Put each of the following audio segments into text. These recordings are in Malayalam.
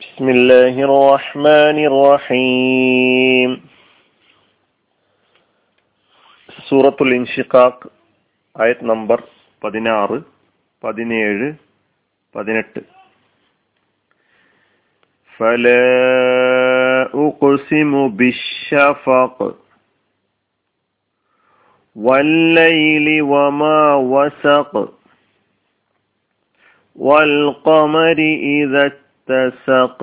بسم الله الرحمن الرحيم സൂറത്തുൽ ഇൻഷിഖാഖ് ആയത് നമ്പർ പതിനാറ് പതിനേഴ് പതിനെട്ട് فلا أقسم بالشفق والليل وما وسق والقمر إذا اتسق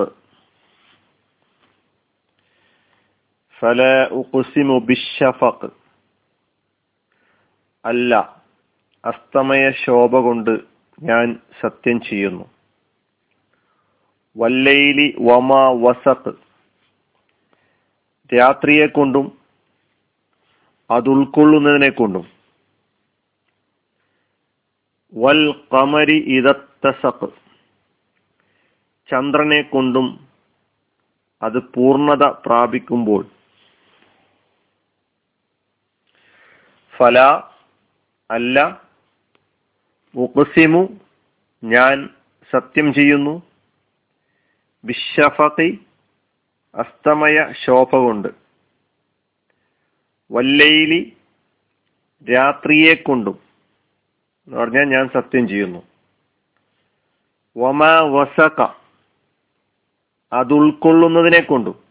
فلا أقسم بالشفق അല്ല അസ്തമയ ശോഭ കൊണ്ട് ഞാൻ സത്യം ചെയ്യുന്നു വല്ലയിലി വമ വസത്ത് രാത്രിയെ കൊണ്ടും അത് ഉൾക്കൊള്ളുന്നതിനെ കൊണ്ടും വൽ കമരി ഇതത്തസക്ക് ചന്ദ്രനെ കൊണ്ടും അത് പൂർണത പ്രാപിക്കുമ്പോൾ. ഫല അല്ല ഉഖസിമു ഞാൻ സത്യം ചെയ്യുന്നു. വിശ്വഫി അസ്തമയ ശോഭ കൊണ്ട് വല്ലയിലി രാത്രിയെ കൊണ്ടും. എന്ന് പറഞ്ഞാൽ ഞാൻ സത്യം ചെയ്യുന്നു. വമ വസക അത് ഉൾക്കൊള്ളുന്നതിനെ കൊണ്ടും.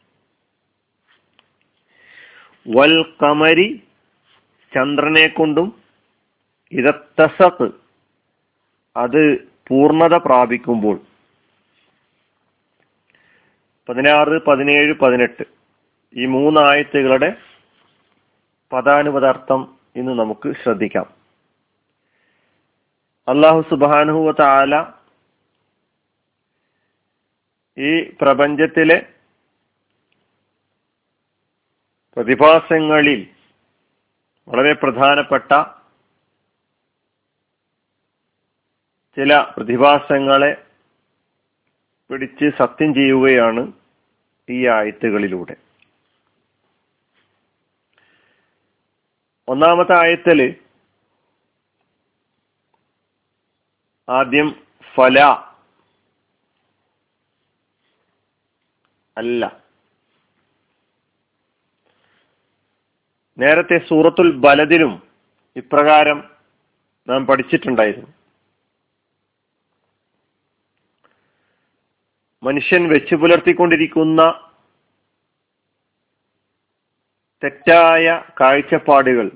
വൽ കമരി ചന്ദ്രനെ കൊണ്ടും ഇതത്തസത്ത് അത് പൂർണത പ്രാപിക്കുമ്പോൾ. പതിനാറ് പതിനേഴ് പതിനെട്ട്. ഈ മൂന്നായത്തുകളുടെ പദാനുപദാർത്ഥം ഇന്ന് നമുക്ക് ശ്രദ്ധിക്കാം. അള്ളാഹു സുബാനുഹുവ താല ഈ പ്രപഞ്ചത്തിലെ പ്രതിഭാസങ്ങളിൽ വളരെ പ്രധാനപ്പെട്ട ചില പ്രതിഭാസങ്ങളെ പിടിച്ച് സത്യം ചെയ്യുകയാണ് ഈ ആയത്തുകളിലൂടെ. ഒന്നാമത്തെ ആയത്തിൽ ആദ്യം ഫല അല്ല. നേരത്തെ സൂറത്തുൽ ബലദിലും ഇപ്രകാരം നാം പഠിച്ചിട്ടുണ്ടായിരുന്നു. മനുഷ്യൻ വെച്ചു പുലർത്തിക്കൊണ്ടിരിക്കുന്ന തെറ്റായ കാഴ്ചപ്പാടുകൾ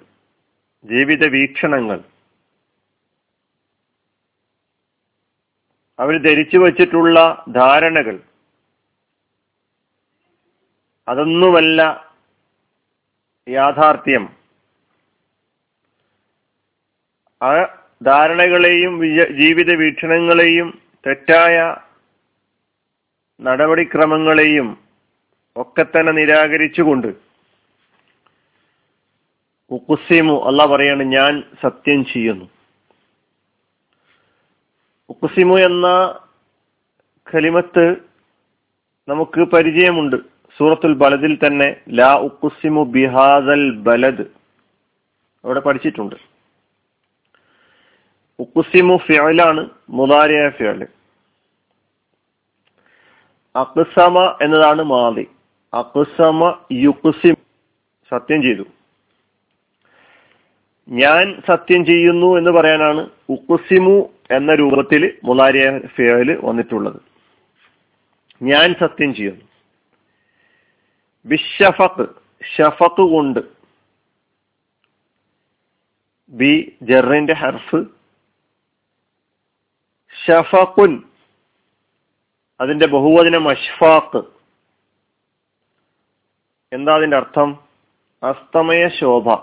ജീവിത വീക്ഷണങ്ങൾ അവർ ധരിച്ചു വച്ചിട്ടുള്ള ധാരണകൾ അതൊന്നുമല്ല യാഥാർത്ഥ്യം. ആ ധാരണകളെയും ജീവിത വീക്ഷണങ്ങളെയും തെറ്റായ നടപടിക്രമങ്ങളെയും ഒക്കെ തന്നെ നിരാകരിച്ചുകൊണ്ട് ഉക്കുസിമു അല്ല പറയാണ് ഞാൻ സത്യം ചെയ്യുന്നു. ഉക്കുസിമു എന്ന കലിമത്ത് നമുക്ക് പരിചയമുണ്ട്. സൂറത്തുൽ ബലദിൽ തന്നെ ലാ ഉക്കുസിമു ബിഹാദൽ ബലദ് അവിടെ പഠിച്ചിട്ടുണ്ട്. ഉക്കുസിമു ഫിയലാണ് മുതാരിയ ഫിയൽ അക്സമ എന്നതാണ് മാതി. അക്സമ യുക്കുസിം സത്യം ചെയ്തു. ഞാൻ സത്യം ചെയ്യുന്നു എന്ന് പറയാനാണ് ഉക്കുസിമു എന്ന രൂപത്തിൽ മുതാരിയ ഫിയൽ വന്നിട്ടുള്ളത്. ഞാൻ സത്യം ചെയ്യുന്നു. ബിഷഫക്ക് ഷഫക്ക് കൊണ്ട്. ബി ജറിന്റെ ഹർഫ്. ഷഫക്കുൻ അതിന്റെ ബഹുവചനം അഷ്ഫാക്ക് എന്താ അതിന്റെ അർത്ഥം? അസ്തമയ ശോഭ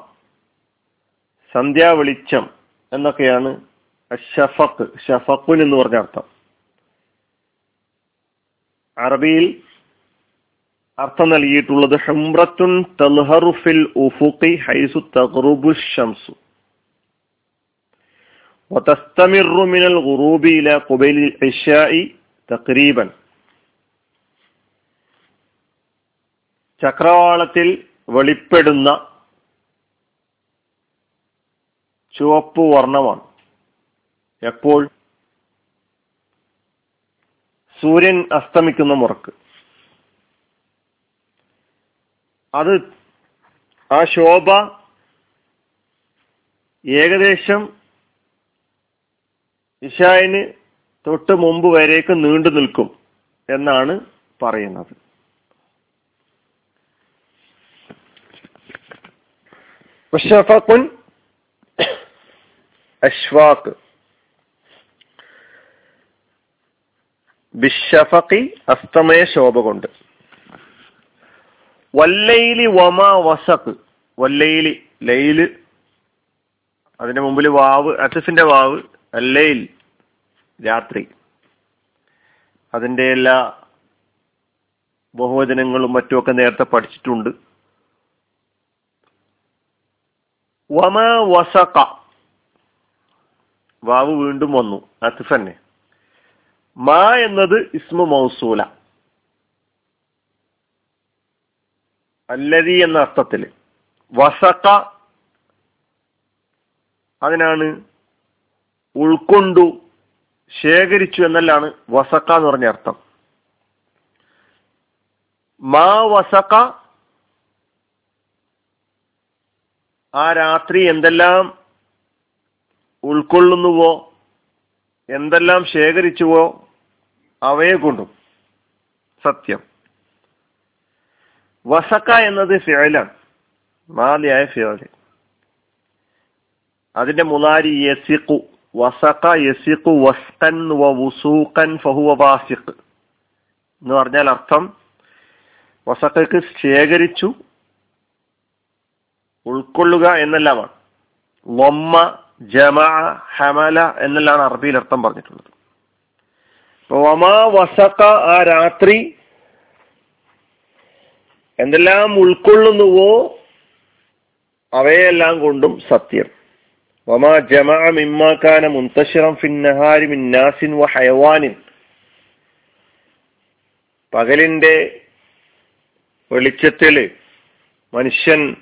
സന്ധ്യാ വെളിച്ചം എന്നൊക്കെയാണ് ഷഫക്ക് ഷഫക്കുൻ എന്ന് പറഞ്ഞ അർത്ഥം. അറബിയിൽ അർത്ഥം നൽകിയിട്ടുള്ളത് ഹംറത്തുൻ തൽഹറു ഫിൽ ഉഫുഖി ഹൈസു തഗ്റുബു ഷംസു وتستمر من الغروب إلى قبيل العشاء തക്രീബൻ ചക്രവാളത്തിൽ വെളിപ്പെടുന്ന ചുവപ്പ് വർണ്ണമാണ് എപ്പോൾ സൂര്യൻ അസ്തമിക്കുന്ന മുറക്ക് അത് ആ ശോഭ ഏകദേശം ഇഷായിന് തൊട്ട് മുമ്പ് വരേക്ക് നീണ്ടു നിൽക്കും എന്നാണ് പറയുന്നത്. അഷ്വാക്ക് ബിഷഫി അസ്തമയ ശോഭ കൊണ്ട്. വല്ലയിലി വമാ വസക്ക് വല്ലയിലി ലൈൽ. അതിന്റെ മുമ്പിൽ വാവ് അസഫിന്റെ വാവ് അല്ലയിൽ രാത്രി. അതിന്റെ എല്ലാ ബഹുവചനങ്ങളും മറ്റുമൊക്കെ നേരത്തെ പഠിച്ചിട്ടുണ്ട്. വമാ വസക. വാവ് വീണ്ടും വന്നു അത്തിഫ് തന്നെ. മാ എന്നത് ഇസ്മു മൗസൂല. അല്ലതി എന്ന അർത്ഥത്തിൽ. വസക്ക അതിനാണ് ഉൾക്കൊണ്ടു ശേഖരിച്ചു എന്നല്ലാണ് വസക്ക എന്ന് പറഞ്ഞ അർത്ഥം. മാ വസക്ക ആ രാത്രി എന്തെല്ലാം ഉൾക്കൊള്ളുന്നുവോ എന്തെല്ലാം ശേഖരിച്ചുവോ അവയെ കൊണ്ടും. സത്യം. വസക്ക എന്നത് ഫിയലാണ് മാലിയായ ഫിയൽ അതിന്റെ മുലാരി യസിഖു വസക്ക യസിഖു വസ്കൻ വസൂഖൻ ഫഹുവ വാസിഖ്. എന്ന് പറഞ്ഞാൽ അർത്ഥം വസക്കക്ക് ശേഖരിച്ചു ഉൾക്കൊള്ളുക എന്നെല്ലാമാണ്. വമ്മ ജമ ഹമല എന്നെല്ലാം അറബിയിൽ അർത്ഥം പറഞ്ഞിട്ടുള്ളത്. വമ വസക്ക ആ രാത്രി എന്തെല്ലാം ഉൾക്കൊള്ളുന്നുവോ അവയെല്ലാം കൊണ്ടും സത്യം. വമാ ജമാ മിമ്മാക്കാന മുന്തശിറം ഫിന്നഹാരി മിന്നാസിൻ വ ഹയവാനിൻ. പകലിന്റെ വെളിച്ചത്തിൽ മനുഷ്യൻ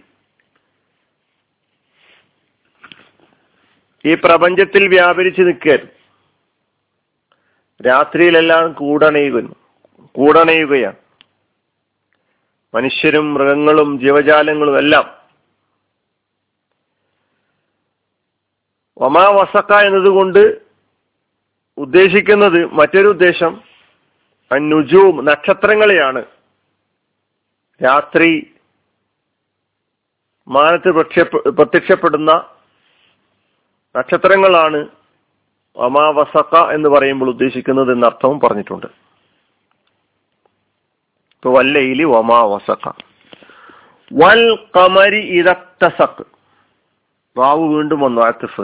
ഈ പ്രപഞ്ചത്തിൽ വ്യാപരിച്ച് നിൽക്കരുത് രാത്രിയിലെല്ലാം കൂടണയുകയാണ് കൂടണയുകയാണ്. മനുഷ്യരും മൃഗങ്ങളും ജീവജാലങ്ങളും എല്ലാം. ഒമാ വസക്ക എന്നതുകൊണ്ട് ഉദ്ദേശിക്കുന്നത് മറ്റൊരു ഉദ്ദേശം നുജൂം നക്ഷത്രങ്ങളെയാണ്. രാത്രി മാനത്ത് പ്രത്യക്ഷപ്പെടുന്ന നക്ഷത്രങ്ങളാണ് ഒമാ വസക്ക എന്ന് പറയുമ്പോൾ ഉദ്ദേശിക്കുന്നത് എന്നർത്ഥവും പറഞ്ഞിട്ടുണ്ട്. ഇപ്പൊ വമാ വസക്ക വൽ കമരി ഇതക്തസക് വാവ് വീണ്ടും വന്നു ആത്തിഫ്.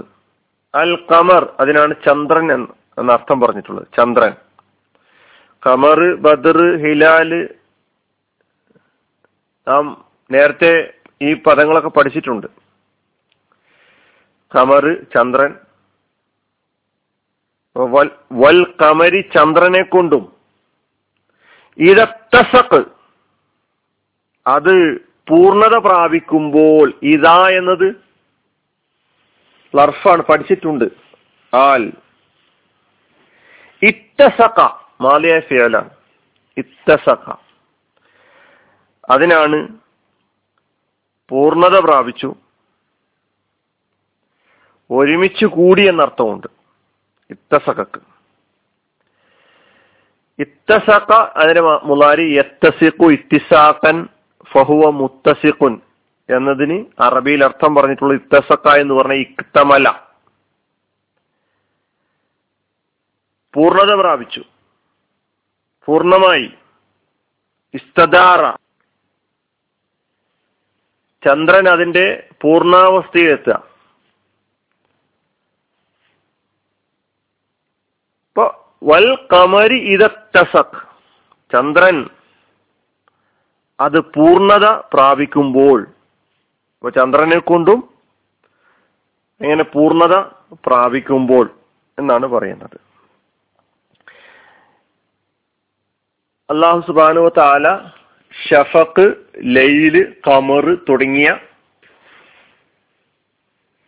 അൽ കമർ അതിനാണ് ചന്ദ്രൻ എന്ന അർത്ഥം പറഞ്ഞിട്ടുള്ളത് ചന്ദ്രൻ. കമർ ബദർ ഹിലാൽ. നാം നേരത്തെ ഈ പദങ്ങളൊക്കെ പഠിച്ചിട്ടുണ്ട്. കമർ ചന്ദ്രൻ. വൽ കമരി ചന്ദ്രനെ കൊണ്ടും ഇരത്തസക്ക് അത് പൂർണത പ്രാപിക്കുമ്പോൾ ഇതാ എന്നത് ലർഫാണ് പഠിച്ചിട്ടുണ്ട്. ആൽ. ഇത്തസക മാലിയ ഫിയലാണ്. ഇത്തസക അതിനാണ് പൂർണത പ്രാപിച്ചു. ഒരുമിച്ച് കൂടി എന്നർത്ഥമുണ്ട്. ഇത്തസകക്ക് ഇത്തസക അതിന് മുലാരി എത്തസിഖു ഇത്തിസാക്കൻ ഫഹുവ മുത്തസിഖുൻ എന്നതിന് അറബിയിൽ അർത്ഥം പറഞ്ഞിട്ടുള്ള ഇത്തസക്ക എന്ന് പറഞ്ഞ ഇക്തമല. പൂർണത പ്രാപിച്ചു. പൂർണമായി ഇസ്തദാറ. ചന്ദ്രൻ അതിന്റെ പൂർണാവസ്ഥയിലെത്തുക ഇപ്പൊ വൽ കമരി ഇതത്തസക് ചന്ദ്രൻ അത് പൂർണത പ്രാപിക്കുമ്പോൾ. അപ്പൊ ചന്ദ്രനെ കൊണ്ടും എങ്ങനെ പൂർണത പ്രാപിക്കുമ്പോൾ എന്നാണ് പറയുന്നത്. അള്ളാഹു സുബാനു താല ഷഫക്ക് ലൈൽ കമർ തുടങ്ങിയ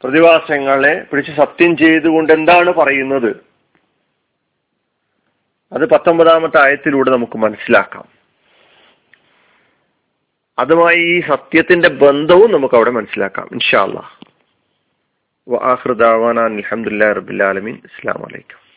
പ്രതിഭാസങ്ങളെ പിടിച്ച് സത്യം ചെയ്തുകൊണ്ട് എന്താണ് പറയുന്നത്? അത് പത്തൊമ്പതാമത്തെ ആയത്തിലൂടെ നമുക്ക് മനസ്സിലാക്കാം. അതുമായി ഈ സത്യത്തിന്റെ ബന്ധവും നമുക്ക് അവിടെ മനസ്സിലാക്കാം ഇൻഷാ അലഹമുല്ലാ റബുലാലമീൻ അസ്ലാം വലൈക്കും